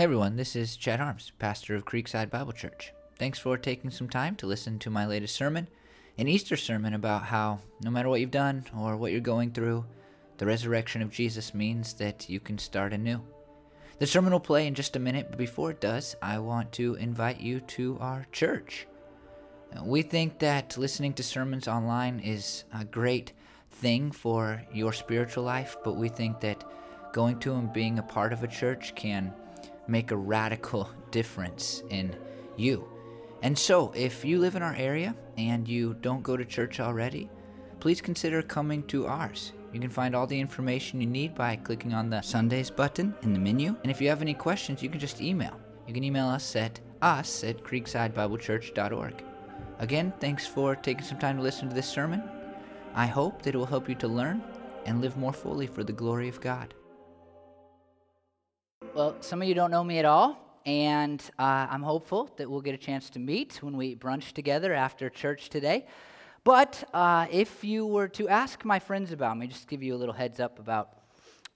Hey everyone, this is Chad Arms, pastor of Creekside Bible Church. Thanks for taking some time to listen to my latest sermon, an Easter sermon about how no matter what you've done or what you're going through, the resurrection of Jesus means that you can start anew. The sermon will play in just a minute, but before it does, I want to invite you to our church. We think that listening to sermons online is a great thing for your spiritual life, but we think that going to and being a part of a church can make a radical difference in you. And so, if you live in our area and you don't go to church already, please consider coming to ours. You can find all the information you need by clicking on the Sundays button in the menu. And if you have any questions, you can just email. You can email us at us at creeksidebiblechurch.org. Again, thanks for taking some time to listen to this sermon. I hope that it will help you to learn and live more fully for the glory of God. Well, some of you don't know me at all, and uh, I'm hopeful that we'll get a chance to meet when we brunch together after church today. But uh, if you were to ask my friends about me, just give you a little heads up about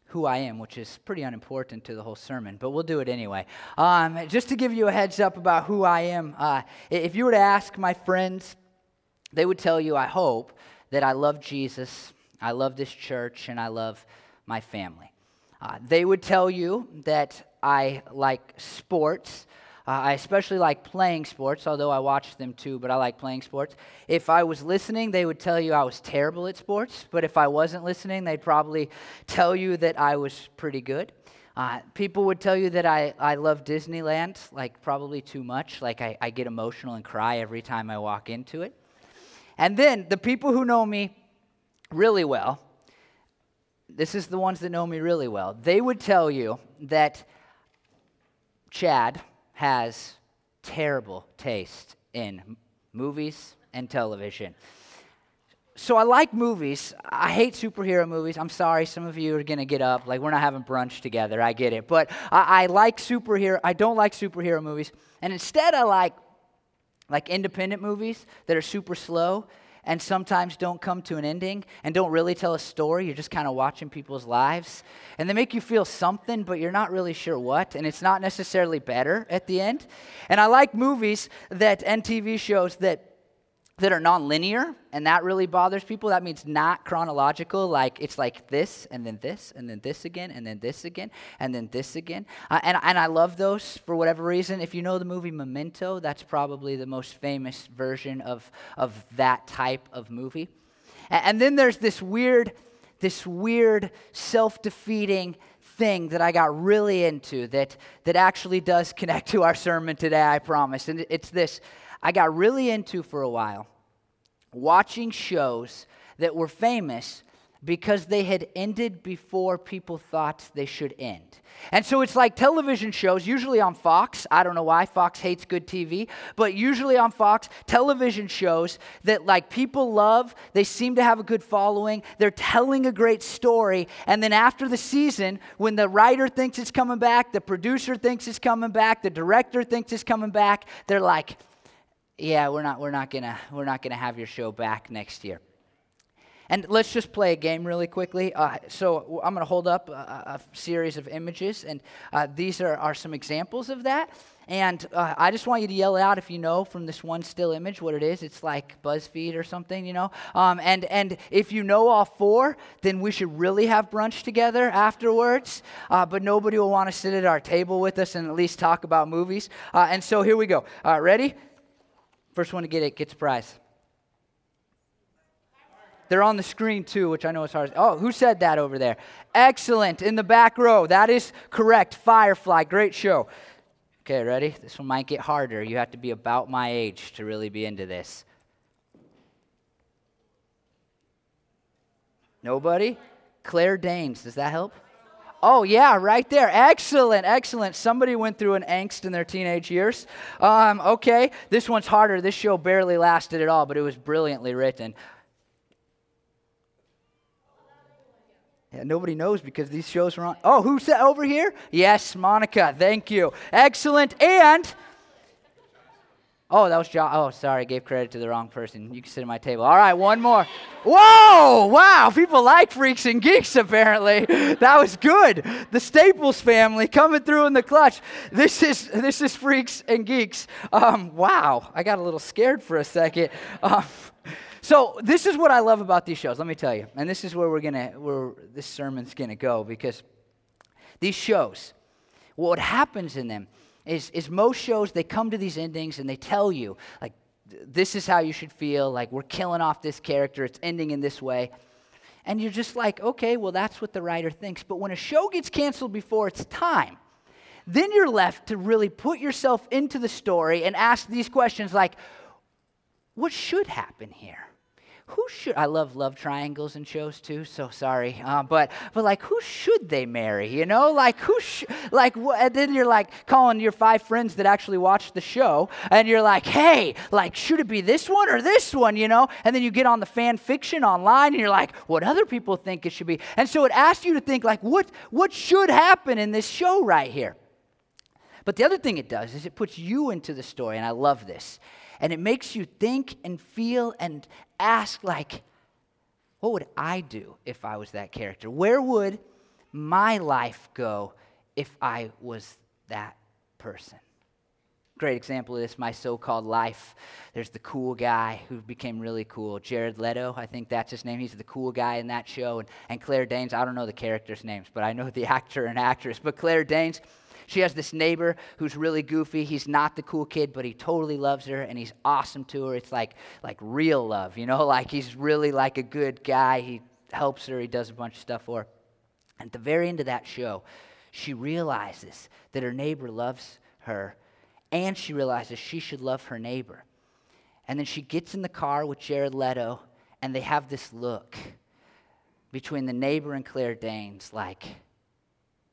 who I am, which is pretty unimportant to the whole sermon, but we'll do it anyway. Um, just to give you a heads up about who I am, uh, if you were to ask my friends, they would tell you, I hope, that I love Jesus, I love this church, and I love my family. Uh, they would tell you that I like sports. Uh, I especially like playing sports, although I watch them too, but I like playing sports. If I was listening, they would tell you I was terrible at sports, but if I wasn't listening, they'd probably tell you that I was pretty good. Uh, people would tell you that I, I love Disneyland, like probably too much. Like I, I get emotional and cry every time I walk into it. And then the people who know me really well, this is the ones that know me really well, they would tell you that Chad has terrible taste in movies and television. So I like movies. I hate superhero movies. I'm sorry, some of you are gonna get up. Like we're not having brunch together. I get it, but I, I like superhero. I don't like superhero movies, and instead I like like independent movies that are super slow and sometimes don't come to an ending and don't really tell a story. You're just kind of watching people's lives. And they make you feel something, but you're not really sure what. And it's not necessarily better at the end. And I like movies that and TV shows that that are nonlinear, and that really bothers people. That means not chronological, like it's like this, and then this, and then this again, and then this again, and then this again. Uh, and, and I love those for whatever reason. If you know the movie Memento, that's probably the most famous version of, of that type of movie. And, and then there's this weird, this weird self defeating thing that I got really into that, that actually does connect to our sermon today, I promise. And it's this I got really into for a while watching shows that were famous because they had ended before people thought they should end. And so it's like television shows, usually on Fox. I don't know why Fox hates good TV, but usually on Fox, television shows that like people love, they seem to have a good following, they're telling a great story, and then after the season, when the writer thinks it's coming back, the producer thinks it's coming back, the director thinks it's coming back, they're like, yeah, we're not, we're not gonna, we're not gonna have your show back next year. And let's just play a game really quickly. Uh, so I'm going to hold up a, a, series of images, and uh, these are, are some examples of that. And uh, I just want you to yell out if you know from this one still image what it is. It's like BuzzFeed or something, you know. Um, and and if you know all four, then we should really have brunch together afterwards. Uh, but nobody will want to sit at our table with us and at least talk about movies. Uh, and so here we go. Uh, ready? First one to get it gets prize. They're on the screen too, which I know is hard. Oh, who said that over there? Excellent. In the back row. That is correct. Firefly. Great show. Okay, ready? This one might get harder. You have to be about my age to really be into this. Nobody? Claire Danes. Does that help? Oh, yeah, right there. Excellent, excellent. Somebody went through an angst in their teenage years. Um, okay, this one's harder. This show barely lasted at all, but it was brilliantly written. Yeah, nobody knows because these shows are on. Oh, who's that over here? Yes, Monica. Thank you. Excellent. And Oh, that was John. Oh, sorry, I gave credit to the wrong person. You can sit at my table. All right, one more. Whoa, wow, people like freaks and geeks apparently. That was good. The Staples family coming through in the clutch. This is this is freaks and geeks. Um, wow, I got a little scared for a second. Um, so this is what I love about these shows. Let me tell you, and this is where we're gonna where this sermon's gonna go because these shows, what happens in them is, is most shows, they come to these endings and they tell you, like, this is how you should feel, like, we're killing off this character, it's ending in this way. And you're just like, okay, well, that's what the writer thinks. But when a show gets canceled before its time, then you're left to really put yourself into the story and ask these questions like, what should happen here? Who should I love love triangles and shows too, so sorry, uh, but but like who should they marry? You know, like who sh- like wh- and then you're like calling your five friends that actually watched the show, and you're like, hey, like should it be this one or this one? You know, and then you get on the fan fiction online, and you're like, what other people think it should be, and so it asks you to think like what what should happen in this show right here. But the other thing it does is it puts you into the story, and I love this and it makes you think and feel and ask, like, what would I do if I was that character? Where would my life go if I was that person? Great example of this, my so called life. There's the cool guy who became really cool, Jared Leto, I think that's his name. He's the cool guy in that show. And, and Claire Danes, I don't know the characters' names, but I know the actor and actress. But Claire Danes, she has this neighbor who's really goofy. He's not the cool kid, but he totally loves her and he's awesome to her. It's like like real love, you know, like he's really like a good guy. He helps her, he does a bunch of stuff for her. And at the very end of that show, she realizes that her neighbor loves her and she realizes she should love her neighbor. And then she gets in the car with Jared Leto and they have this look between the neighbor and Claire Danes like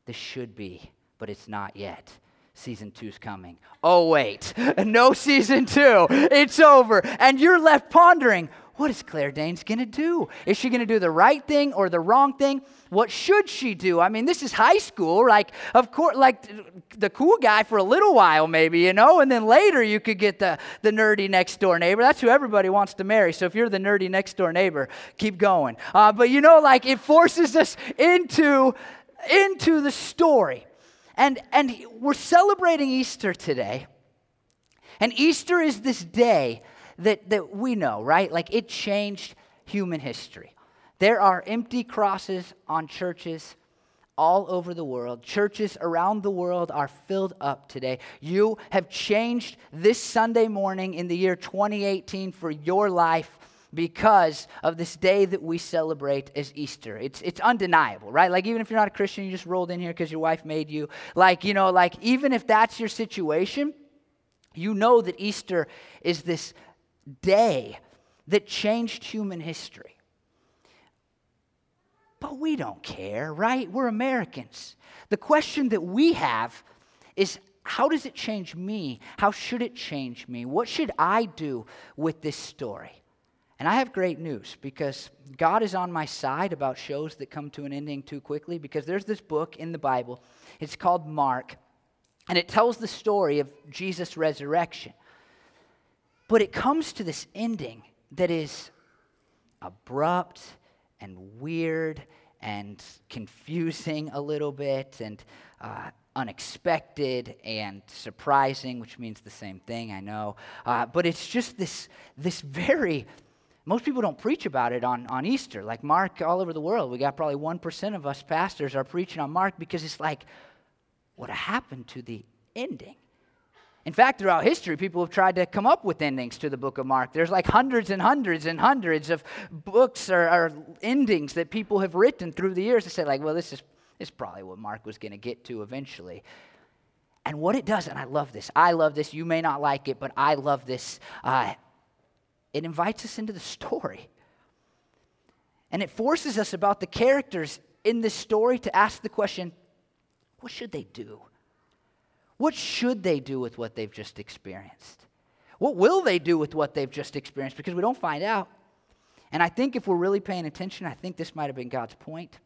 this should be but it's not yet. Season two's coming. Oh, wait, no season two. It's over. And you're left pondering what is Claire Danes going to do? Is she going to do the right thing or the wrong thing? What should she do? I mean, this is high school. Like, of course, like the cool guy for a little while, maybe, you know, and then later you could get the, the nerdy next door neighbor. That's who everybody wants to marry. So if you're the nerdy next door neighbor, keep going. Uh, but you know, like it forces us into, into the story. And, and we're celebrating Easter today. And Easter is this day that, that we know, right? Like it changed human history. There are empty crosses on churches all over the world. Churches around the world are filled up today. You have changed this Sunday morning in the year 2018 for your life because of this day that we celebrate as Easter. It's, it's undeniable, right? Like, even if you're not a Christian, you just rolled in here because your wife made you. Like, you know, like, even if that's your situation, you know that Easter is this day that changed human history. But we don't care, right? We're Americans. The question that we have is how does it change me? How should it change me? What should I do with this story? And I have great news because God is on my side about shows that come to an ending too quickly because there's this book in the Bible. It's called Mark, and it tells the story of Jesus' resurrection. But it comes to this ending that is abrupt and weird and confusing a little bit and uh, unexpected and surprising, which means the same thing, I know. Uh, but it's just this, this very most people don't preach about it on, on Easter. Like Mark, all over the world, we got probably 1% of us pastors are preaching on Mark because it's like, what happened to the ending? In fact, throughout history, people have tried to come up with endings to the book of Mark. There's like hundreds and hundreds and hundreds of books or, or endings that people have written through the years to say, like, well, this is, this is probably what Mark was going to get to eventually. And what it does, and I love this, I love this, you may not like it, but I love this. Uh, it invites us into the story. And it forces us about the characters in this story to ask the question what should they do? What should they do with what they've just experienced? What will they do with what they've just experienced? Because we don't find out. And I think if we're really paying attention, I think this might have been God's point.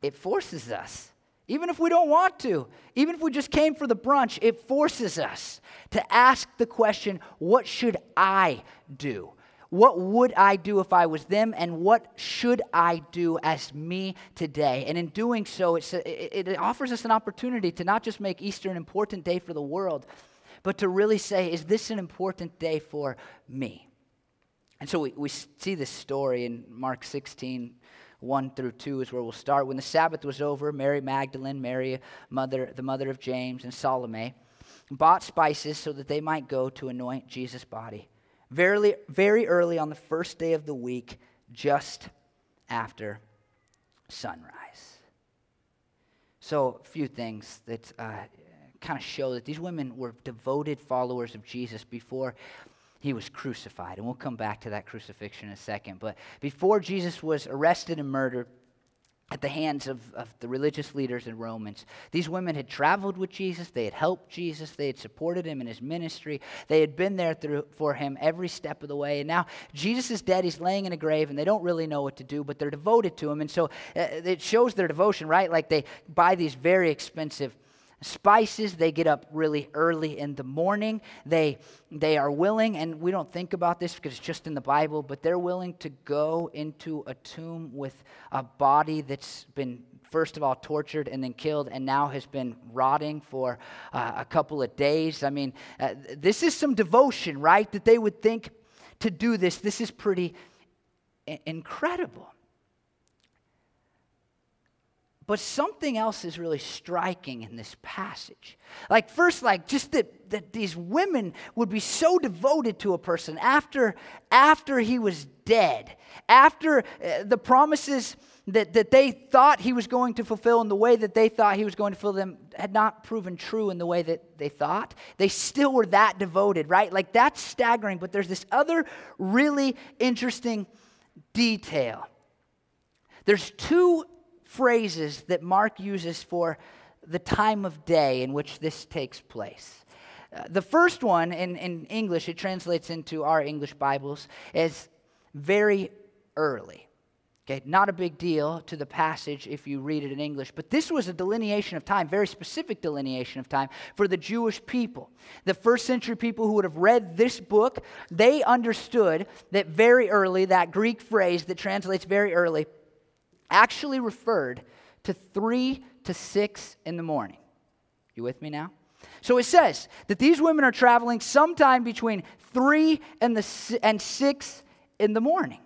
It forces us Even if we don't want to, even if we just came for the brunch, it forces us to ask the question what should I do? What would I do if I was them? And what should I do as me today? And in doing so, it, it offers us an opportunity to not just make Easter an important day for the world, but to really say, is this an important day for me? And so we, we see this story in Mark 16, 1 through 2 is where we'll start. When the Sabbath was over, Mary Magdalene, Mary, mother, the mother of James, and Salome bought spices so that they might go to anoint Jesus' body. Very, very early on the first day of the week, just after sunrise. So, a few things that uh, kind of show that these women were devoted followers of Jesus before he was crucified. And we'll come back to that crucifixion in a second. But before Jesus was arrested and murdered, at the hands of, of the religious leaders and Romans. These women had traveled with Jesus, they had helped Jesus, they had supported him in his ministry, they had been there through, for him every step of the way. And now Jesus is dead, he's laying in a grave, and they don't really know what to do, but they're devoted to him. And so uh, it shows their devotion, right? Like they buy these very expensive spices. They get up really early in the morning. They they are willing and we don't think about this because it's just in the bible but they're willing to go into a tomb with a body that's been first of all tortured and then killed and now has been rotting for uh, a couple of days. I mean uh, this is some devotion right that they would think to do this. This is pretty incredible but something else is really striking in this passage. Like, first, like just that, that these women would be so devoted to a person after, after he was dead, after uh, the promises that, that they thought he was going to fulfill in the way that they thought he was going to fulfill them had not proven true in the way that they thought. They still were that devoted, right? Like, that's staggering. But there's this other really interesting detail. There's two phrases that Mark uses for the time of day in which this takes place. Uh, the first one in, in English, it translates into our English Bibles as very early. Okay, not a big deal to the passage if you read it in English, but this was a delineation of time, very specific delineation of time for the Jewish people. The first century people who would have read this book, they understood that very early, that Greek phrase that translates very early, actually referred to 3 to 6 in the morning. You with me now? So it says that these women are traveling sometime between 3 and, the, and 6 in the morning.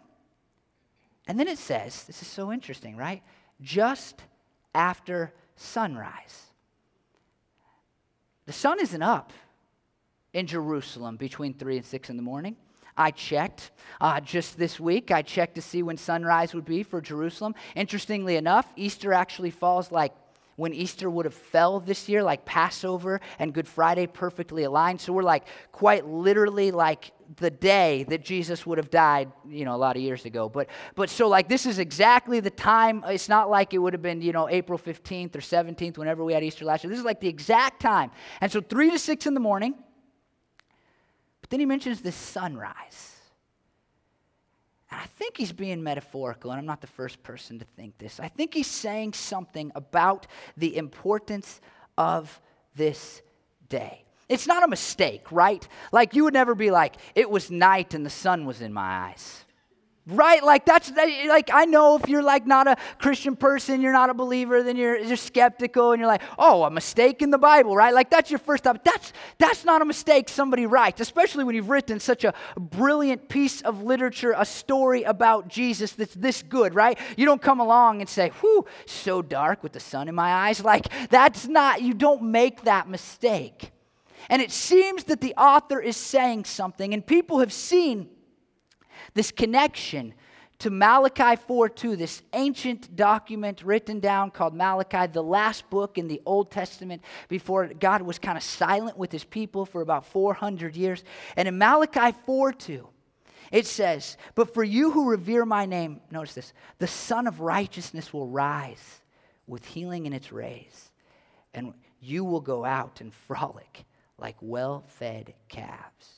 And then it says, this is so interesting, right? Just after sunrise. The sun isn't up in Jerusalem between 3 and 6 in the morning. I checked uh, just this week. I checked to see when sunrise would be for Jerusalem. Interestingly enough, Easter actually falls like when Easter would have fell this year, like Passover and Good Friday perfectly aligned. So we're like quite literally like the day that Jesus would have died, you know, a lot of years ago. But but so like this is exactly the time. It's not like it would have been, you know, April 15th or 17th, whenever we had Easter last year. This is like the exact time. And so three to six in the morning. But then he mentions the sunrise. And I think he's being metaphorical, and I'm not the first person to think this. I think he's saying something about the importance of this day. It's not a mistake, right? Like you would never be like, it was night and the sun was in my eyes. Right? Like that's like I know if you're like not a Christian person, you're not a believer, then you're you're skeptical and you're like, "Oh, a mistake in the Bible," right? Like that's your first thought. That's that's not a mistake somebody writes, especially when you've written such a brilliant piece of literature, a story about Jesus that's this good, right? You don't come along and say, "Whew, so dark with the sun in my eyes." Like that's not you don't make that mistake. And it seems that the author is saying something and people have seen this connection to Malachi 4:2, this ancient document written down called Malachi, the last book in the Old Testament before God was kind of silent with his people for about 400 years. And in Malachi 4:2, it says, But for you who revere my name, notice this, the Sun of Righteousness will rise with healing in its rays, and you will go out and frolic like well fed calves.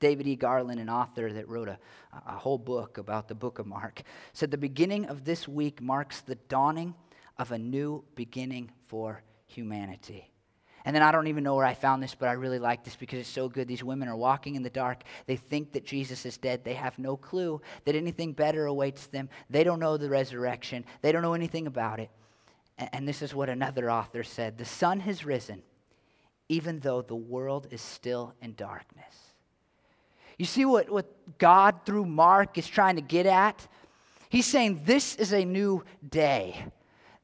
David E. Garland, an author that wrote a, a whole book about the book of Mark, said the beginning of this week marks the dawning of a new beginning for humanity. And then I don't even know where I found this, but I really like this because it's so good. These women are walking in the dark. They think that Jesus is dead. They have no clue that anything better awaits them. They don't know the resurrection, they don't know anything about it. And this is what another author said The sun has risen, even though the world is still in darkness. You see what, what God, through Mark, is trying to get at? He's saying this is a new day.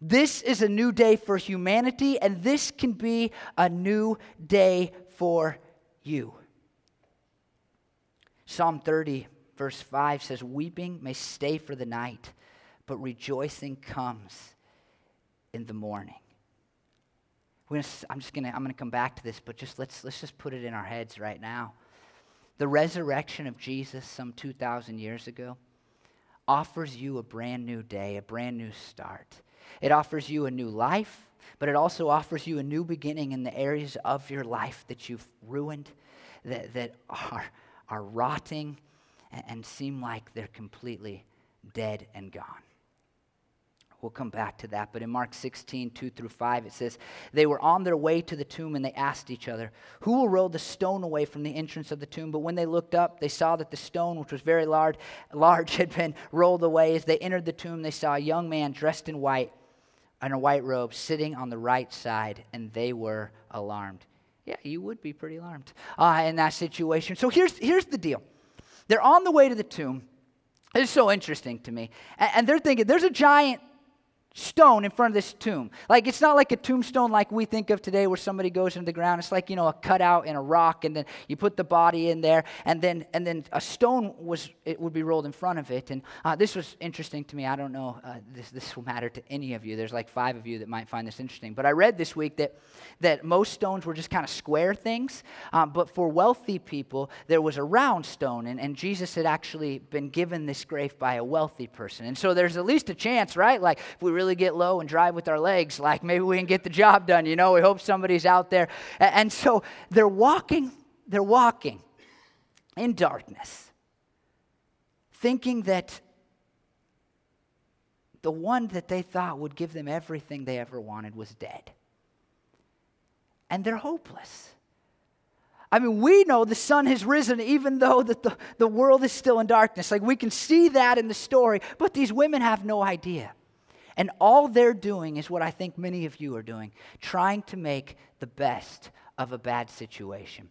This is a new day for humanity, and this can be a new day for you. Psalm 30, verse 5 says, Weeping may stay for the night, but rejoicing comes in the morning. Gonna, I'm just gonna I'm gonna come back to this, but just let's let's just put it in our heads right now. The resurrection of Jesus some 2,000 years ago offers you a brand new day, a brand new start. It offers you a new life, but it also offers you a new beginning in the areas of your life that you've ruined, that, that are, are rotting, and, and seem like they're completely dead and gone. We'll come back to that. But in Mark 16, 2 through 5, it says, They were on their way to the tomb and they asked each other, Who will roll the stone away from the entrance of the tomb? But when they looked up, they saw that the stone, which was very large, large had been rolled away. As they entered the tomb, they saw a young man dressed in white, in a white robe, sitting on the right side, and they were alarmed. Yeah, you would be pretty alarmed uh, in that situation. So here's, here's the deal they're on the way to the tomb. It's so interesting to me. And, and they're thinking, there's a giant stone in front of this tomb. Like it's not like a tombstone like we think of today where somebody goes into the ground. It's like, you know, a cutout in a rock and then you put the body in there and then and then a stone was it would be rolled in front of it. And uh, this was interesting to me. I don't know uh, this this will matter to any of you. There's like 5 of you that might find this interesting. But I read this week that that most stones were just kind of square things, um, but for wealthy people there was a round stone and, and Jesus had actually been given this grave by a wealthy person. And so there's at least a chance, right? Like if we really get low and drive with our legs. Like maybe we can get the job done, you know? We hope somebody's out there. And so they're walking, they're walking in darkness, thinking that the one that they thought would give them everything they ever wanted was dead. And they're hopeless. I mean, we know the sun has risen even though that the, the world is still in darkness. Like we can see that in the story, but these women have no idea. And all they're doing is what I think many of you are doing trying to make the best of a bad situation.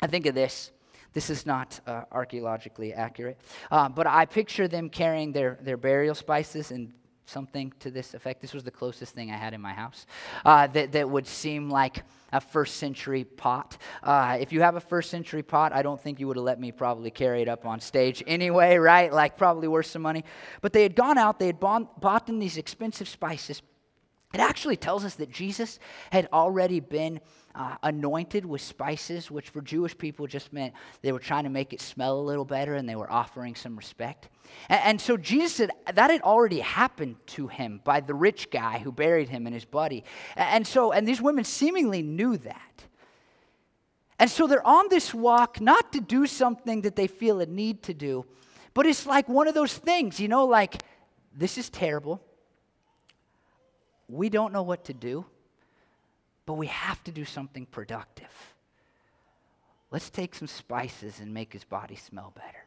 I think of this. This is not uh, archaeologically accurate, uh, but I picture them carrying their, their burial spices and something to this effect. This was the closest thing I had in my house uh, that, that would seem like a first century pot. Uh, if you have a first century pot, I don't think you would have let me probably carry it up on stage anyway, right? Like, probably worth some money. But they had gone out, they had bought, bought them these expensive spices. It actually tells us that Jesus had already been uh, anointed with spices, which for Jewish people just meant they were trying to make it smell a little better and they were offering some respect. And, and so Jesus said that had already happened to him by the rich guy who buried him and his buddy. And so, and these women seemingly knew that. And so they're on this walk not to do something that they feel a need to do, but it's like one of those things, you know, like, this is terrible we don't know what to do, but we have to do something productive. Let's take some spices and make his body smell better.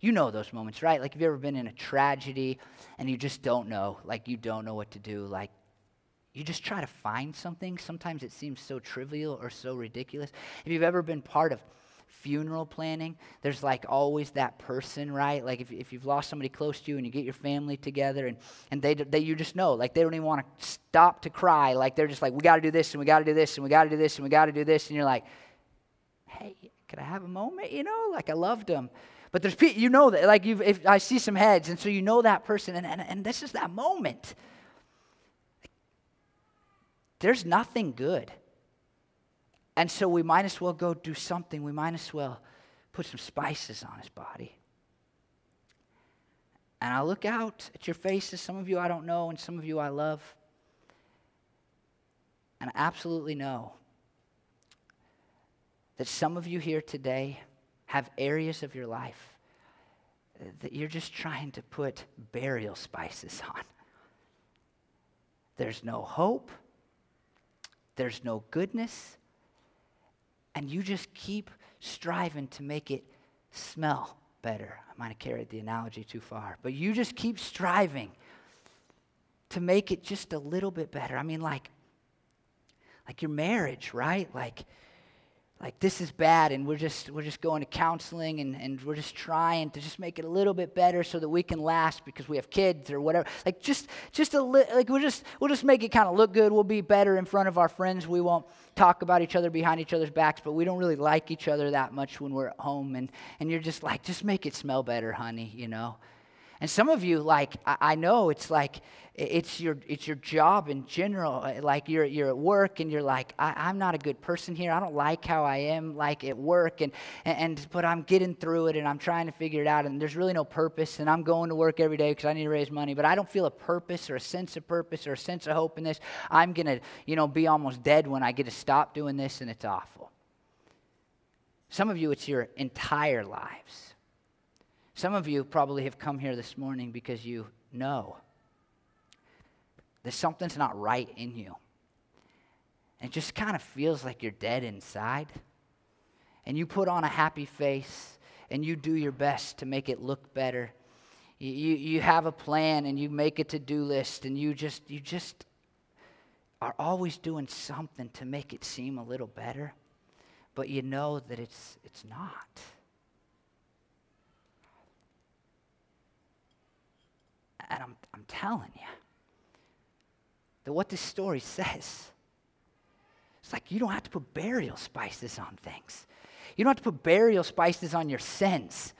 You know those moments, right? Like, have you ever been in a tragedy and you just don't know? Like, you don't know what to do. Like, you just try to find something. Sometimes it seems so trivial or so ridiculous. If you've ever been part of funeral planning, there's like always that person, right? Like if, if you've lost somebody close to you and you get your family together and, and they, they, you just know, like they don't even want to stop to cry. Like they're just like, we got to do this and we got to do this and we got to do this and we got to do this. And you're like, hey, could I have a moment? You know, like I loved them. But there's people, you know that, like you if I see some heads, and so you know that person, and, and, and this is that moment. There's nothing good and so we might as well go do something. We might as well put some spices on his body. And I look out at your faces. Some of you I don't know, and some of you I love. And I absolutely know that some of you here today have areas of your life that you're just trying to put burial spices on. there's no hope, there's no goodness, and you just keep striving to make it smell better. I might have carried the analogy too far, but you just keep striving to make it just a little bit better. I mean, like, like your marriage, right? Like, like this is bad and we're just we're just going to counseling and, and we're just trying to just make it a little bit better so that we can last because we have kids or whatever. Like just just a li- like we'll just we'll just make it kind of look good. We'll be better in front of our friends. We won't talk about each other behind each other's backs but we don't really like each other that much when we're at home. And and you're just like just make it smell better honey you know and some of you, like, I, know it's like, it's your, it's your job in general. Uh, like, you're, you're at work and you're like, I, am not a good person here. I don't like how I am, like, at work. And, and, but I'm getting through it and I'm trying to figure it out. And there's really no purpose. And I'm going to work every day because I need to raise money. But I don't feel a purpose or a sense of purpose or a sense of hope in this. I'm going to, you know, be almost dead when I get to stop doing this and it's awful. Some of you, it's your entire lives. Some of you probably have come here this morning because you know that something's not right in you. It just kind of feels like you're dead inside. And you put on a happy face and you do your best to make it look better. You, you, have a plan and you make a to do list and you just, you just are always doing something to make it seem a little better, but you know that it's, it's not. And I'm, I'm telling you that what this story says, it's like you don't have to put burial spices on things. You don't have to put burial spices on your sins.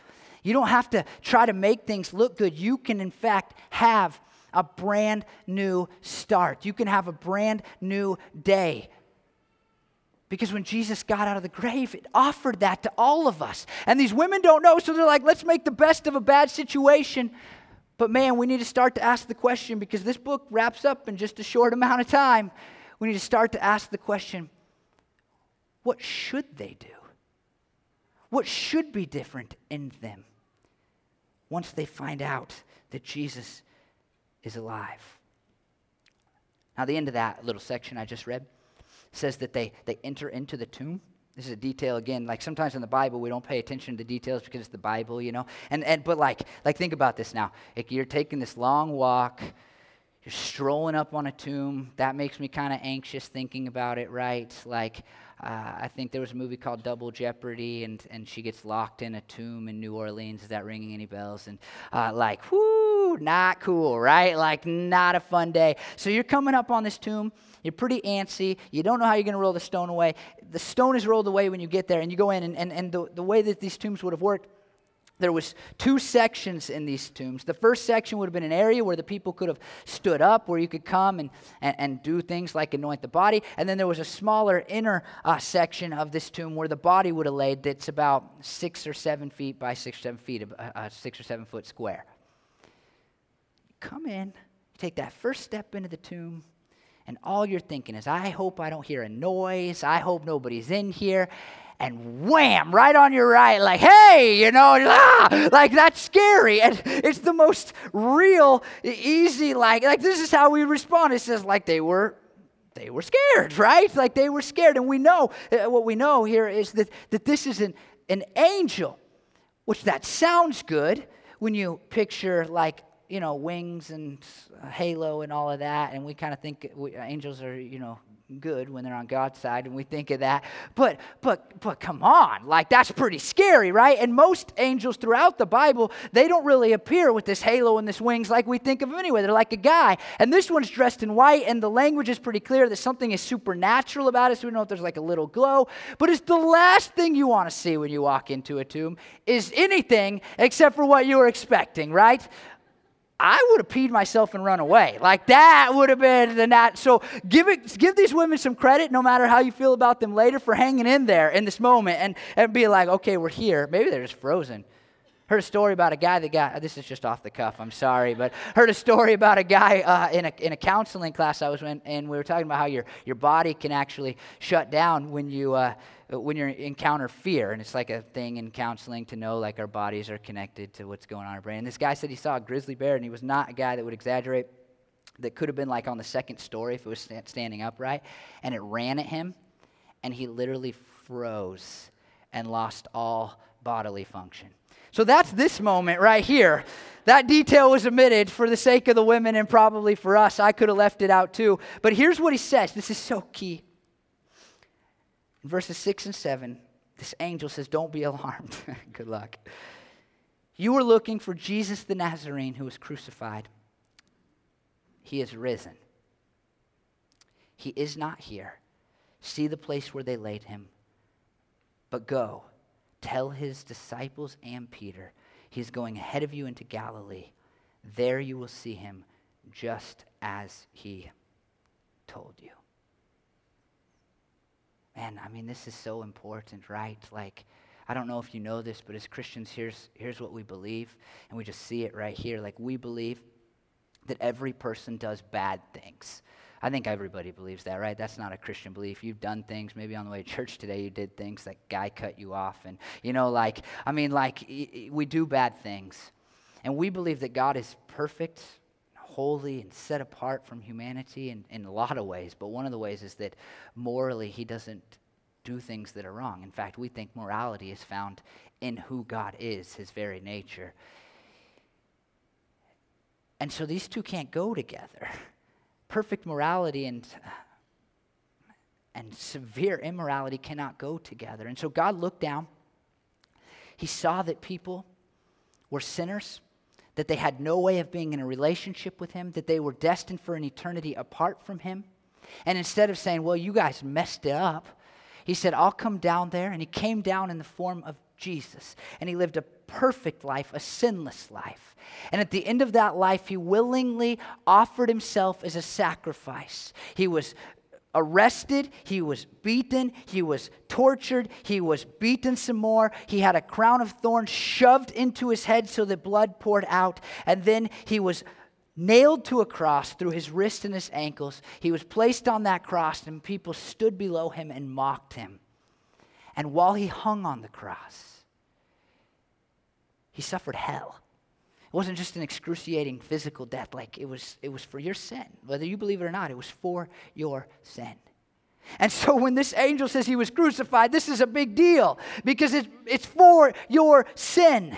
You don't have to try to make things look good. You can, in fact, have a brand new start. You can have a brand new day. Because when Jesus got out of the grave, it offered that to all of us. And these women don't know, so they're like, let's make the best of a bad situation. But man, we need to start to ask the question because this book wraps up in just a short amount of time. We need to start to ask the question what should they do? What should be different in them once they find out that Jesus is alive? Now, the end of that little section I just read says that they, they enter into the tomb. This is a detail again. Like sometimes in the Bible we don't pay attention to the details because it's the Bible, you know. And and but like like think about this now. Like you're taking this long walk, you're strolling up on a tomb. That makes me kind of anxious thinking about it, right? Like uh, I think there was a movie called Double Jeopardy, and and she gets locked in a tomb in New Orleans. Is that ringing any bells? And uh, like, whoo, not cool, right? Like not a fun day. So you're coming up on this tomb you're pretty antsy. You don't know how you're going to roll the stone away. The stone is rolled away when you get there, and you go in, and, and, and the, the way that these tombs would have worked, there was two sections in these tombs the first section would have been an area where the people could have stood up where you could come and, and, and do things like anoint the body and then there was a smaller inner uh, section of this tomb where the body would have laid that's about six or seven feet by six or seven feet a, a six or seven foot square come in take that first step into the tomb and all you're thinking is, I hope I don't hear a noise. I hope nobody's in here. And wham, right on your right, like, hey, you know, ah, like that's scary. And it's the most real, easy, like, like this is how we respond. It says, like they were they were scared, right? Like they were scared. And we know, uh, what we know here is that, that this is an, an angel, which that sounds good when you picture like you know, wings and halo and all of that, and we kind of think we, angels are, you know, good when they're on God's side, and we think of that. But, but, but come on, like that's pretty scary, right? And most angels throughout the Bible, they don't really appear with this halo and this wings like we think of them anyway. They're like a guy, and this one's dressed in white, and the language is pretty clear that something is supernatural about it. So we know if there's like a little glow, but it's the last thing you want to see when you walk into a tomb is anything except for what you were expecting, right? I would have peed myself and run away. Like that would have been the nat. So give it, give these women some credit, no matter how you feel about them later, for hanging in there in this moment and, and be like, okay, we're here. Maybe they're just frozen. Heard a story about a guy that got, this is just off the cuff, I'm sorry, but heard a story about a guy uh, in, a, in a counseling class I was in, and we were talking about how your, your body can actually shut down when you, uh, when you encounter fear. And it's like a thing in counseling to know like our bodies are connected to what's going on in our brain. And this guy said he saw a grizzly bear, and he was not a guy that would exaggerate. that could have been like on the second story if it was standing upright, and it ran at him, and he literally froze and lost all bodily function. So that's this moment right here. That detail was omitted for the sake of the women and probably for us. I could have left it out too. But here's what he says this is so key. In verses 6 and 7, this angel says, Don't be alarmed. Good luck. You were looking for Jesus the Nazarene who was crucified. He is risen. He is not here. See the place where they laid him. But go, tell his disciples and Peter, he's going ahead of you into Galilee. There you will see him just as he told you. Man, I mean, this is so important, right? Like, I don't know if you know this, but as Christians, here's, here's what we believe, and we just see it right here. Like, we believe that every person does bad things. I think everybody believes that, right? That's not a Christian belief. You've done things, maybe on the way to church today, you did things, that guy cut you off. And, you know, like, I mean, like, we do bad things. And we believe that God is perfect, holy, and set apart from humanity in, in a lot of ways. But one of the ways is that morally, he doesn't do things that are wrong. In fact, we think morality is found in who God is, his very nature. And so these two can't go together. Perfect morality and and severe immorality cannot go together. And so God looked down. He saw that people were sinners, that they had no way of being in a relationship with Him, that they were destined for an eternity apart from Him. And instead of saying, Well, you guys messed it up, He said, I'll come down there. And He came down in the form of Jesus. And He lived a perfect life, a sinless life. And at the end of that life, he willingly offered himself as a sacrifice. He was arrested, he was beaten, he was tortured, he was beaten some more. He had a crown of thorns shoved into his head so that blood poured out. And then he was nailed to a cross through his wrists and his ankles. He was placed on that cross, and people stood below him and mocked him. And while he hung on the cross, he suffered hell. It wasn't just an excruciating physical death, like it was, it was for your sin. Whether you believe it or not, it was for your sin. And so when this angel says he was crucified, this is a big deal because it's, for your sin.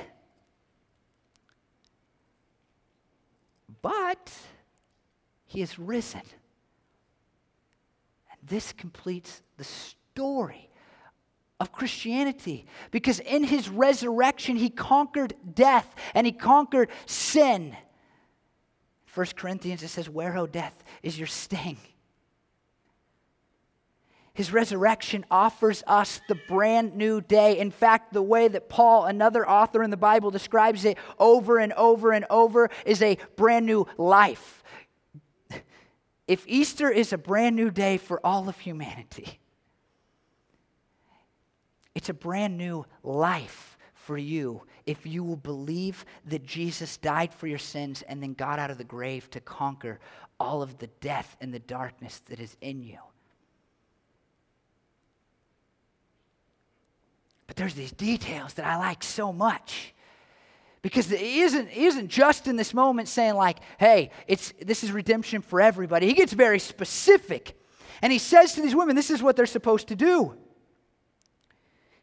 But he is risen. And this completes the story of Christianity because in his resurrection, he conquered death and he conquered sin. 1 Corinthians, it says, Where, O death, is your sting? His resurrection offers us the brand new day. In fact, the way that Paul, another author in the Bible, describes it over and over and over is a brand new life. If Easter is a brand new day for all of humanity, it's a brand new life for you if you will believe that Jesus died for your sins and then got out of the grave to conquer all of the death and the darkness that is in you. But there's these details that I like so much. Because it isn't, isn't just in this moment saying, like, hey, it's, this is redemption for everybody. He gets very specific. And he says to these women, this is what they're supposed to do.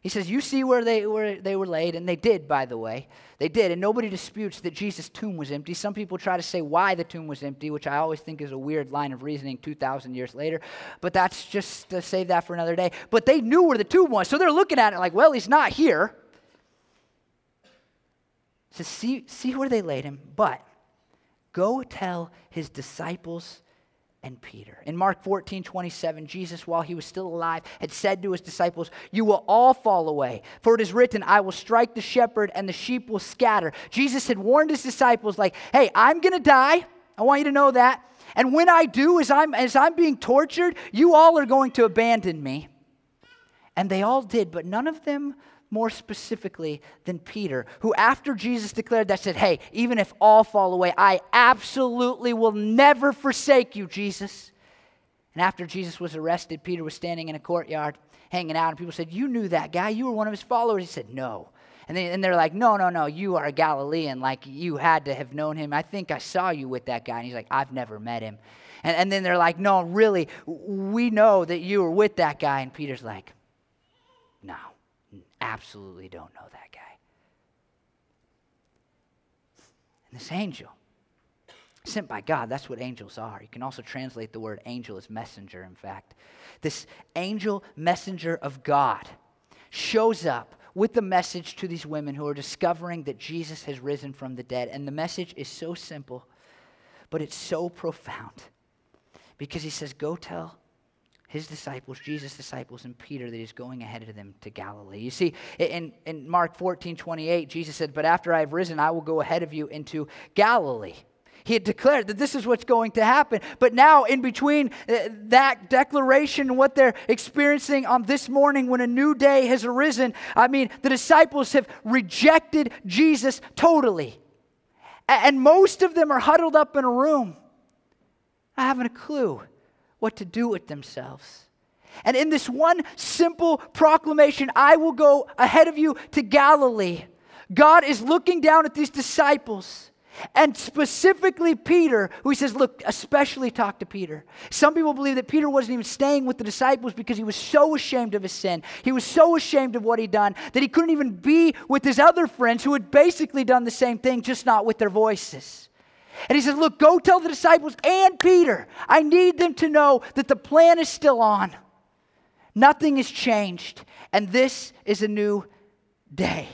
He says, You see where they, where they were laid, and they did, by the way. They did, and nobody disputes that Jesus' tomb was empty. Some people try to say why the tomb was empty, which I always think is a weird line of reasoning 2,000 years later, but that's just to save that for another day. But they knew where the tomb was, so they're looking at it like, Well, he's not here. He says, See, see where they laid him, but go tell his disciples and Peter. In Mark 14, 27, Jesus, while he was still alive, had said to his disciples, You will all fall away, for it is written, I will strike the shepherd and the sheep will scatter. Jesus had warned his disciples, like, Hey, I'm going to die. I want you to know that. And when I do, as I'm, as I'm being tortured, you all are going to abandon me. And they all did, but none of them more specifically than Peter, who, after Jesus declared that, said, Hey, even if all fall away, I absolutely will never forsake you, Jesus. And after Jesus was arrested, Peter was standing in a courtyard hanging out, and people said, You knew that guy. You were one of his followers. He said, No. And, they, and they're like, no, no, no, you are a Galilean. Like, you had to have known him. I think I saw you with that guy. And he's like, I've never met him. And, and then they're like, no, really, we know that you were with that guy. And Peter's like, no, absolutely don't know that guy. And this angel, sent by God, that's what angels are. You can also translate the word angel as messenger, in fact. This angel messenger of God shows up with the message to these women who are discovering that Jesus has risen from the dead. And the message is so simple, but it's so profound because he says, Go tell his disciples, Jesus' disciples, and Peter that he's going ahead of them to Galilee. You see, in, in Mark 14 28, Jesus said, But after I have risen, I will go ahead of you into Galilee. He had declared that this is what's going to happen. But now, in between uh, that declaration and what they're experiencing on this morning when a new day has arisen, I mean, the disciples have rejected Jesus totally. And most of them are huddled up in a room, not having a clue what to do with themselves. And in this one simple proclamation, I will go ahead of you to Galilee. God is looking down at these disciples and specifically Peter, who he says, Look, especially talk to Peter. Some people believe that Peter wasn't even staying with the disciples because he was so ashamed of his sin. He was so ashamed of what he'd done that he couldn't even be with his other friends who had basically done the same thing, just not with their voices. And he says, Look, go tell the disciples and Peter, I need them to know that the plan is still on. Nothing has changed, and this is a new day.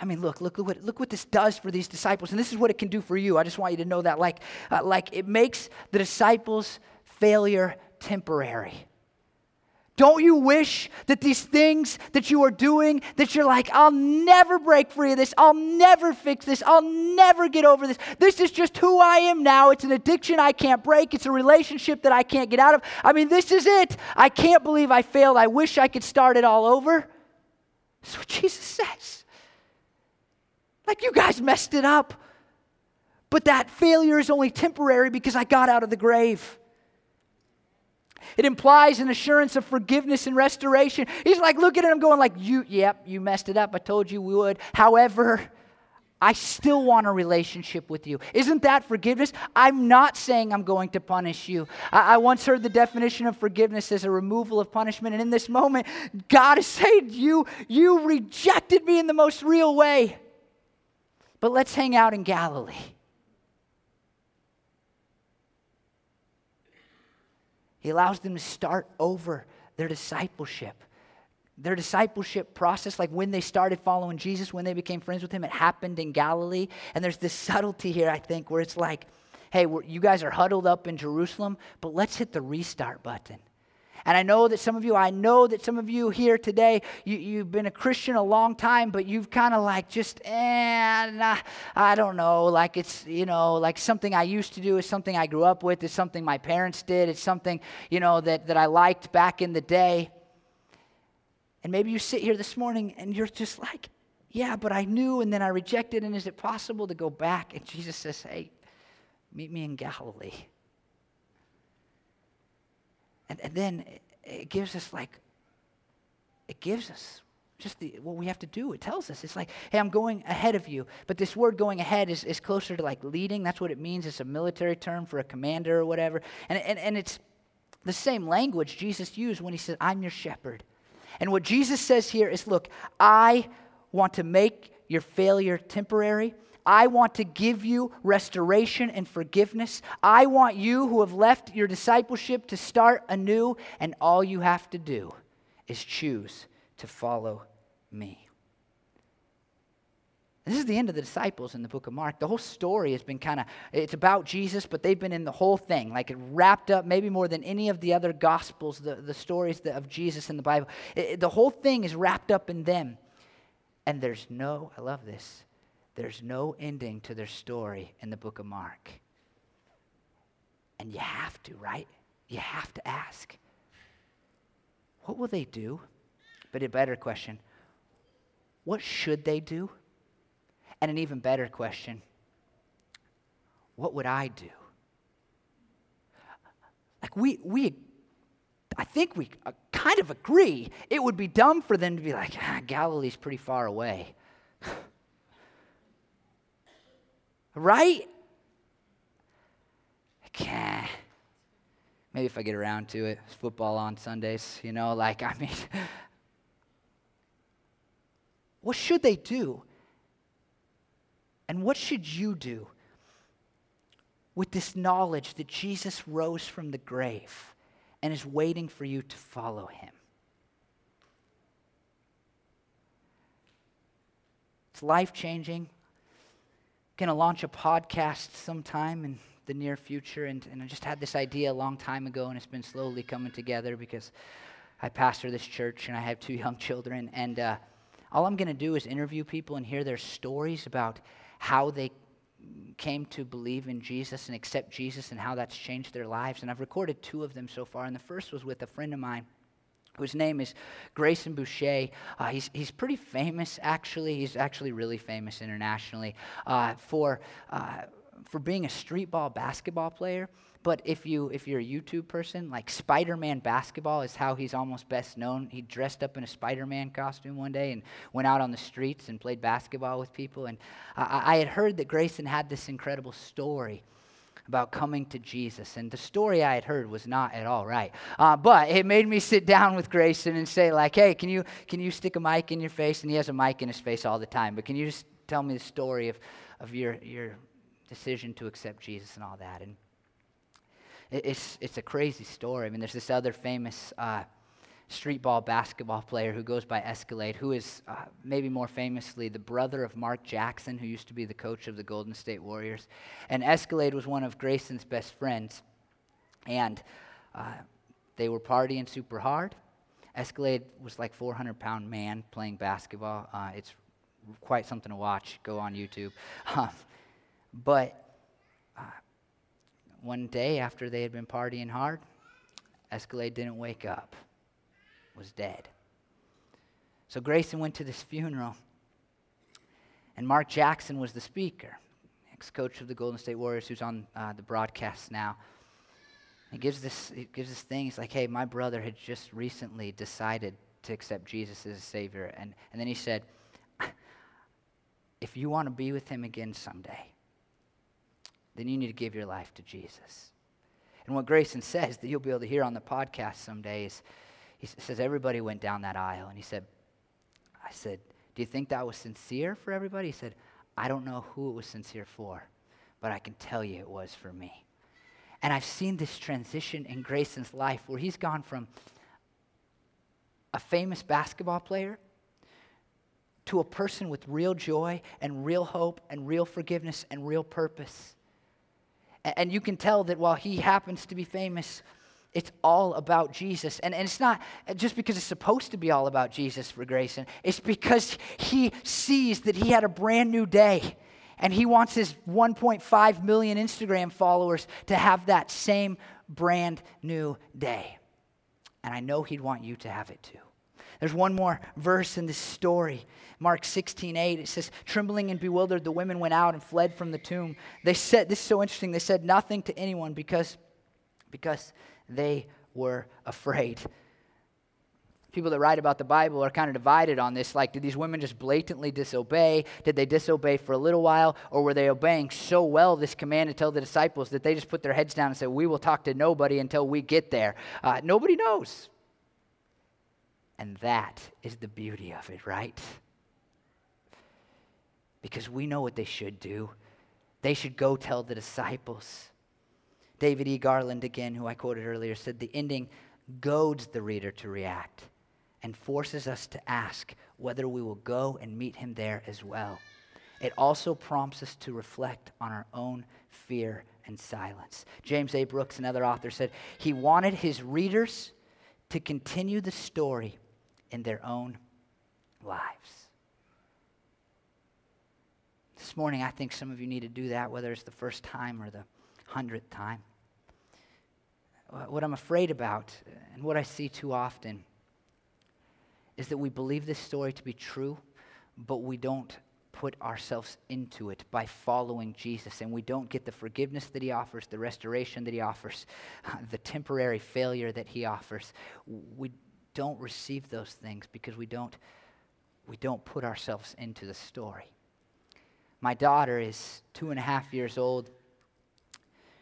I mean, look, look, look what, look what this does for these disciples. And this is what it can do for you. I just want you to know that. Like, uh, like it makes the disciples' failure temporary. Don't you wish that these things that you are doing, that you're like, I'll never break free of this, I'll never fix this, I'll never get over this. This is just who I am now. It's an addiction I can't break, it's a relationship that I can't get out of. I mean, this is it. I can't believe I failed. I wish I could start it all over. That's what Jesus says. Like, you guys messed it up. But that failure is only temporary because I got out of the grave. It implies an assurance of forgiveness and restoration. He's like looking at him going like, "You yep, you messed it up. I told you we would. However, I still want a relationship with you. Isn't that forgiveness? I'm not saying I'm going to punish you. I, I, once heard the definition of forgiveness as a removal of punishment, and in this moment, God is saying, You, you rejected me in the most real way. But let's hang out in Galilee. He allows them to start over their discipleship. Their discipleship process, like when they started following Jesus, when they became friends with him, it happened in Galilee. And there's this subtlety here, I think, where it's like, hey, you guys are huddled up in Jerusalem, but let's hit the restart button. And I know that some of you, I know that some of you here today, you, you've been a Christian a long time, but you've kind of like just, eh, nah, I don't know. Like it's, you know, like something I used to do is something I grew up with, is something my parents did, it's something, you know, that, that I liked back in the day. And maybe you sit here this morning and you're just like, yeah, but I knew and then I rejected, and is it possible to go back? And Jesus says, hey, meet me in Galilee. And, and then it gives us like, it gives us just the, what we have to do. It tells us. It's like, hey, I'm going ahead of you. But this word going ahead is, is closer to like leading. That's what it means. It's a military term for a commander or whatever. And, and, and it's the same language Jesus used when he said, I'm your shepherd. And what Jesus says here is, look, I want to make your failure temporary. I want to give you restoration and forgiveness. I want you who have left your discipleship to start anew, and all you have to do is choose to follow me. This is the end of the disciples in the book of Mark. The whole story has been kind of, it's about Jesus, but they've been in the whole thing, like it wrapped up maybe more than any of the other gospels, the, the stories of Jesus in the Bible. It, the whole thing is wrapped up in them. And there's no, I love this, there's no ending to their story in the book of Mark. And you have to, right? You have to ask what will they do? But a better question what should they do? And an even better question what would I do? Like, we, we I think we uh, kind of agree it would be dumb for them to be like, ah, Galilee's pretty far away. Right? Like, maybe if I get around to it, football on Sundays, you know, like, I mean, what should they do? And what should you do with this knowledge that Jesus rose from the grave and is waiting for you to follow him? It's life changing. Going to launch a podcast sometime in the near future, and, and I just had this idea a long time ago, and it's been slowly coming together because I pastor this church and I have two young children, and uh, all I'm going to do is interview people and hear their stories about how they came to believe in Jesus and accept Jesus and how that's changed their lives. And I've recorded two of them so far. And the first was with a friend of mine whose name is Grayson Boucher. Uh, he's, he's pretty famous, actually. He's actually really famous internationally uh, for, uh, for being a street ball basketball player. But if you if you're a YouTube person, like Spider-Man basketball is how he's almost best known. He dressed up in a Spider-Man costume one day and went out on the streets and played basketball with people. And I, I had heard that Grayson had this incredible story about coming to Jesus. And the story I had heard was not at all right. Uh, but it made me sit down with Grayson and say, like, hey, can you, can you stick a mic in your face? And he has a mic in his face all the time. But can you just tell me the story of, of your, your decision to accept Jesus and all that? And it's, it's a crazy story. I mean, there's this other famous uh, street ball basketball player who goes by Escalade, who is uh, maybe more famously the brother of Mark Jackson, who used to be the coach of the Golden State Warriors. And Escalade was one of Grayson's best friends. And uh, they were partying super hard. Escalade was like 400 pound man playing basketball. Uh, it's quite something to watch. Go on YouTube. Um, but uh, one day after they had been partying hard, Escalade didn't wake up, was dead. So Grayson went to this funeral, and Mark Jackson was the speaker, ex coach of the Golden State Warriors, who's on uh, the broadcast now. He gives this, he gives this thing. He's like, hey, my brother had just recently decided to accept Jesus as a Savior. And, and then he said, if you want to be with him again someday, then you need to give your life to Jesus. And what Grayson says that you'll be able to hear on the podcast some days, he says everybody went down that aisle. And he said, I said, do you think that was sincere for everybody? He said, I don't know who it was sincere for, but I can tell you it was for me. And I've seen this transition in Grayson's life where he's gone from a famous basketball player to a person with real joy and real hope and real forgiveness and real purpose. And you can tell that while he happens to be famous, it's all about Jesus. And, and it's not just because it's supposed to be all about Jesus for Grayson, it's because he sees that he had a brand new day. And he wants his 1.5 million Instagram followers to have that same brand new day. And I know he'd want you to have it too. There's one more verse in this story. Mark 16, 8, it says, Trembling and bewildered, the women went out and fled from the tomb. They said, this is so interesting, they said nothing to anyone because, because they were afraid. People that write about the Bible are kind of divided on this. Like, did these women just blatantly disobey? Did they disobey for a little while? Or were they obeying so well this command to tell the disciples that they just put their heads down and said, We will talk to nobody until we get there? Uh, nobody knows. And that is the beauty of it, right? Because we know what they should do. They should go tell the disciples. David E. Garland, again, who I quoted earlier, said the ending goads the reader to react and forces us to ask whether we will go and meet him there as well. It also prompts us to reflect on our own fear and silence. James A. Brooks, another author, said he wanted his readers to continue the story in their own lives. This morning, I think some of you need to do that, whether it's the first time or the hundredth time. What I'm afraid about, and what I see too often, is that we believe this story to be true, but we don't put ourselves into it by following Jesus and we don't get the forgiveness that He offers, the restoration that He offers, the temporary failure that He offers, we don't receive those things because we don't, we don't put ourselves into the story. My daughter is two and a half years old.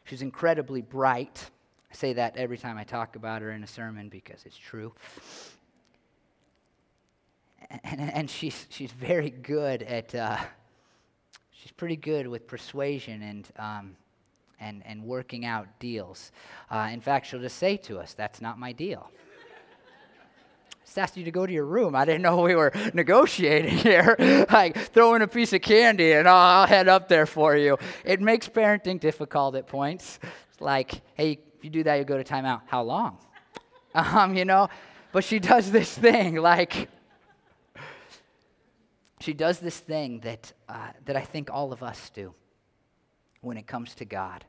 She's incredibly bright. I say that every time I talk about her in a sermon because it's true. And, and she's, she's very good at, uh, she's pretty good with persuasion and, um, and, and working out deals. Uh, in fact, she'll just say to us, That's not my deal just asked you to go to your room. I didn't know we were negotiating here. like, throw in a piece of candy and I'll, head up there for you. It makes parenting difficult at points. It's like, hey, if you do that, you go to timeout. How long? Um, you know? But she does this thing, like, she does this thing that, uh, that I think all of us do when it comes to God.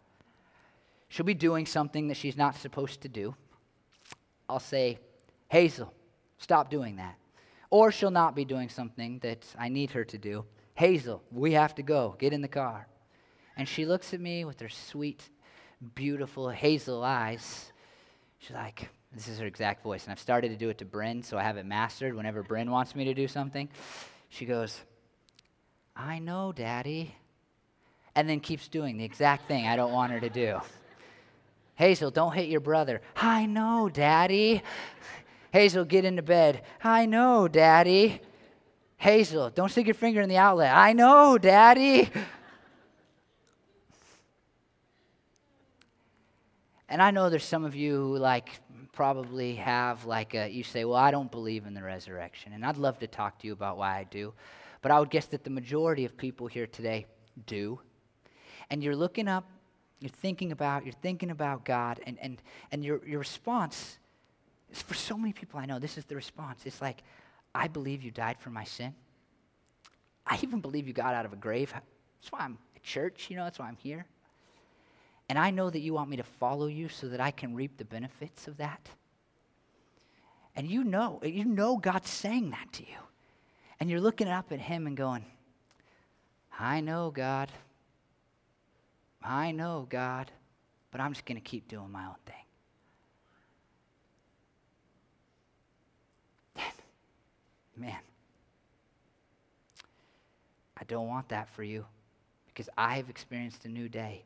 She'll be doing something that she's not supposed to do. I'll say, Hazel, Stop doing that. Or she'll not be doing something that I need her to do. Hazel, we have to go. Get in the car. And she looks at me with her sweet, beautiful hazel eyes. She's like, this is her exact voice. And I've started to do it to Bryn, so I have it mastered whenever Bryn wants me to do something. She goes, I know, Daddy. And then keeps doing the exact thing I don't want her to do. Hazel, don't hit your brother. I know, Daddy. Hazel, get into bed. I know, Daddy. Hazel, don't stick your finger in the outlet. I know, Daddy. And I know there's some of you who like probably have like a, you say, well, I don't believe in the resurrection. And I'd love to talk to you about why I do. But I would guess that the majority of people here today do. And you're looking up, you're thinking about, you're thinking about God, and, and, and your, your response for so many people I know, this is the response. It's like, I believe you died for my sin. I even believe you got out of a grave. That's why I'm at church, you know, that's why I'm here. And I know that you want me to follow you so that I can reap the benefits of that. And you know, you know God's saying that to you. And you're looking up at Him and going, I know, God. I know, God. But I'm just going to keep doing my own thing. Man, I don't want that for you because I have experienced a new day.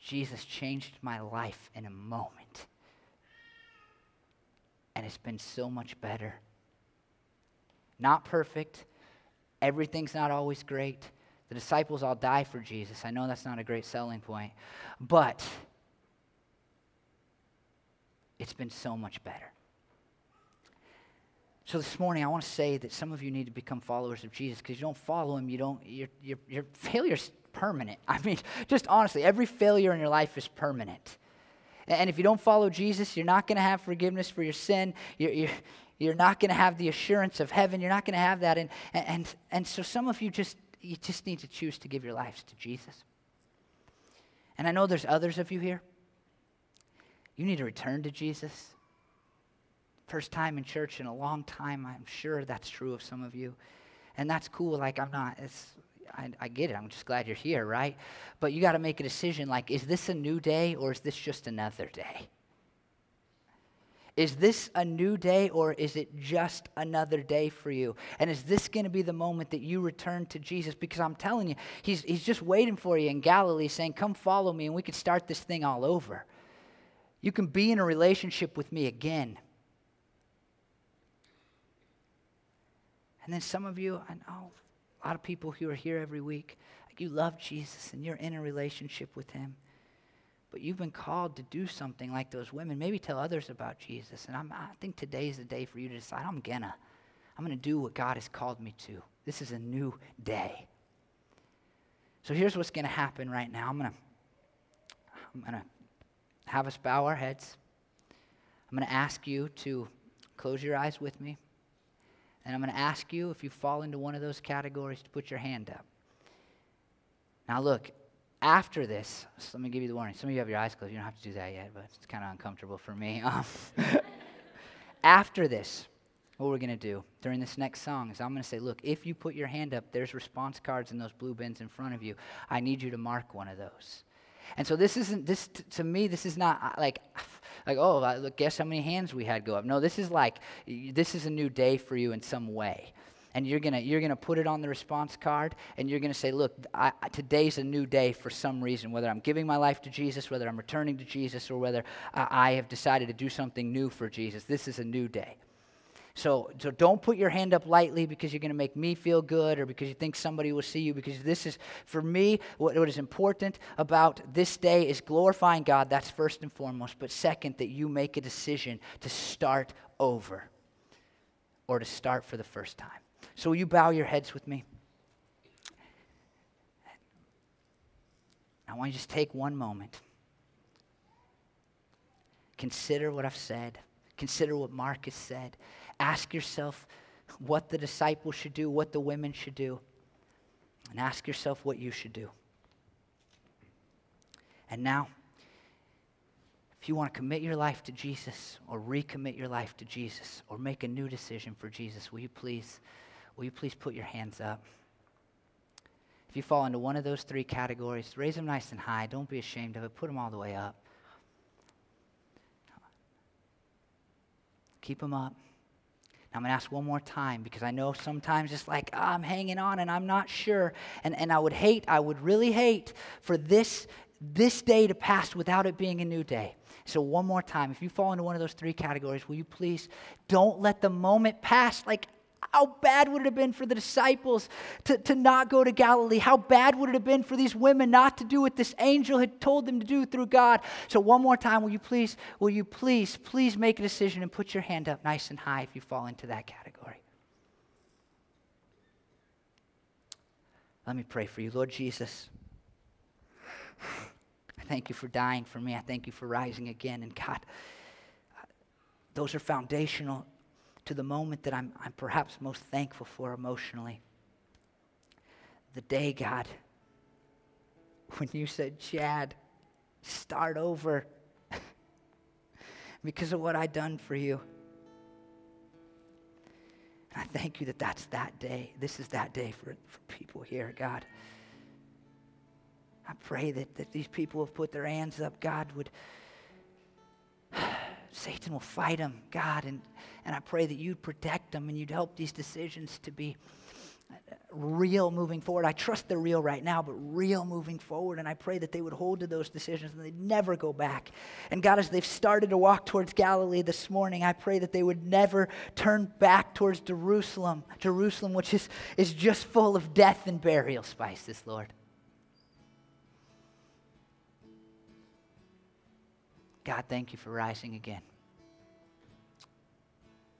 Jesus changed my life in a moment. And it's been so much better. Not perfect. Everything's not always great. The disciples all die for Jesus. I know that's not a great selling point. But it's been so much better. So this morning, I want to say that some of you need to become followers of Jesus because you don't follow him, you don't, your, your, your failure's permanent. I mean, just honestly, every failure in your life is permanent. And if you don't follow Jesus, you're not going to have forgiveness for your sin. You're, you're, you're not going to have the assurance of heaven. You're not going to have that. And, and, and so some of you just, you just need to choose to give your lives to Jesus. And I know there's others of you here. You need to return to Jesus. First time in church in a long time. I'm sure that's true of some of you. And that's cool. Like, I'm not, it's, I, I get it. I'm just glad you're here, right? But you got to make a decision like, is this a new day or is this just another day? Is this a new day or is it just another day for you? And is this going to be the moment that you return to Jesus? Because I'm telling you, he's, he's just waiting for you in Galilee saying, Come follow me and we can start this thing all over. You can be in a relationship with me again. And then some of you, I know a lot of people who are here every week, like you love Jesus and you're in a relationship with him. But you've been called to do something like those women. Maybe tell others about Jesus. And I'm, I think today is the day for you to decide I'm gonna. I'm gonna do what God has called me to. This is a new day. So here's what's gonna happen right now. I'm gonna I'm gonna have us bow our heads. I'm gonna ask you to close your eyes with me. And I'm going to ask you, if you fall into one of those categories, to put your hand up. Now, look, after this, so let me give you the warning. Some of you have your eyes closed. You don't have to do that yet, but it's kind of uncomfortable for me. Um, after this, what we're going to do during this next song is I'm going to say, look, if you put your hand up, there's response cards in those blue bins in front of you. I need you to mark one of those. And so this isn't this t- to me. This is not uh, like like oh uh, look, guess how many hands we had go up. No, this is like this is a new day for you in some way. And you're gonna you're gonna put it on the response card and you're gonna say look I, today's a new day for some reason whether i'm giving my life to jesus whether i'm returning to jesus or whether I, I have decided to do something new for jesus. This is a new day so, so don't put your hand up lightly because you're going to make me feel good or because you think somebody will see you. Because this is, for me, what, what is important about this day is glorifying God. That's first and foremost. But second, that you make a decision to start over or to start for the first time. So, will you bow your heads with me? I want you to just take one moment. Consider what I've said. Consider what Marcus said. Ask yourself what the disciples should do, what the women should do, and ask yourself what you should do. And now, if you want to commit your life to Jesus or recommit your life to Jesus or make a new decision for Jesus, will you please? will you please put your hands up? If you fall into one of those three categories, raise them nice and high. Don't be ashamed of it. Put them all the way up. Keep them up. I'm going to ask one more time because I know sometimes it's like, oh, I'm hanging on and I'm not sure. And, and I would hate, I would really hate for this, this day to pass without it being a new day. So, one more time, if you fall into one of those three categories, will you please don't let the moment pass like how bad would it have been for the disciples to, to not go to Galilee? How bad would it have been for these women not to do what this angel had told them to do through God? So, one more time, will you please, will you please, please make a decision and put your hand up nice and high if you fall into that category? Let me pray for you. Lord Jesus, I thank you for dying for me. I thank you for rising again. And God, those are foundational to the moment that I'm, I'm perhaps most thankful for emotionally. The day, God, when you said, Chad, start over because of what I done for you. And I thank you that that's that day. This is that day for, for people here, God. I pray that, that these people have put their hands up, God, would Satan will fight them, God, and, and I pray that you'd protect them and you'd help these decisions to be uh, real moving forward. I trust they're real right now, but real moving forward. And I pray that they would hold to those decisions and they'd never go back. And God, as they've started to walk towards Galilee this morning, I pray that they would never turn back towards Jerusalem, Jerusalem, which is, is just full of death and burial spices, Lord. God, thank you for rising again.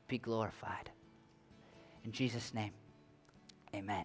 Be glorified. In Jesus' name, amen.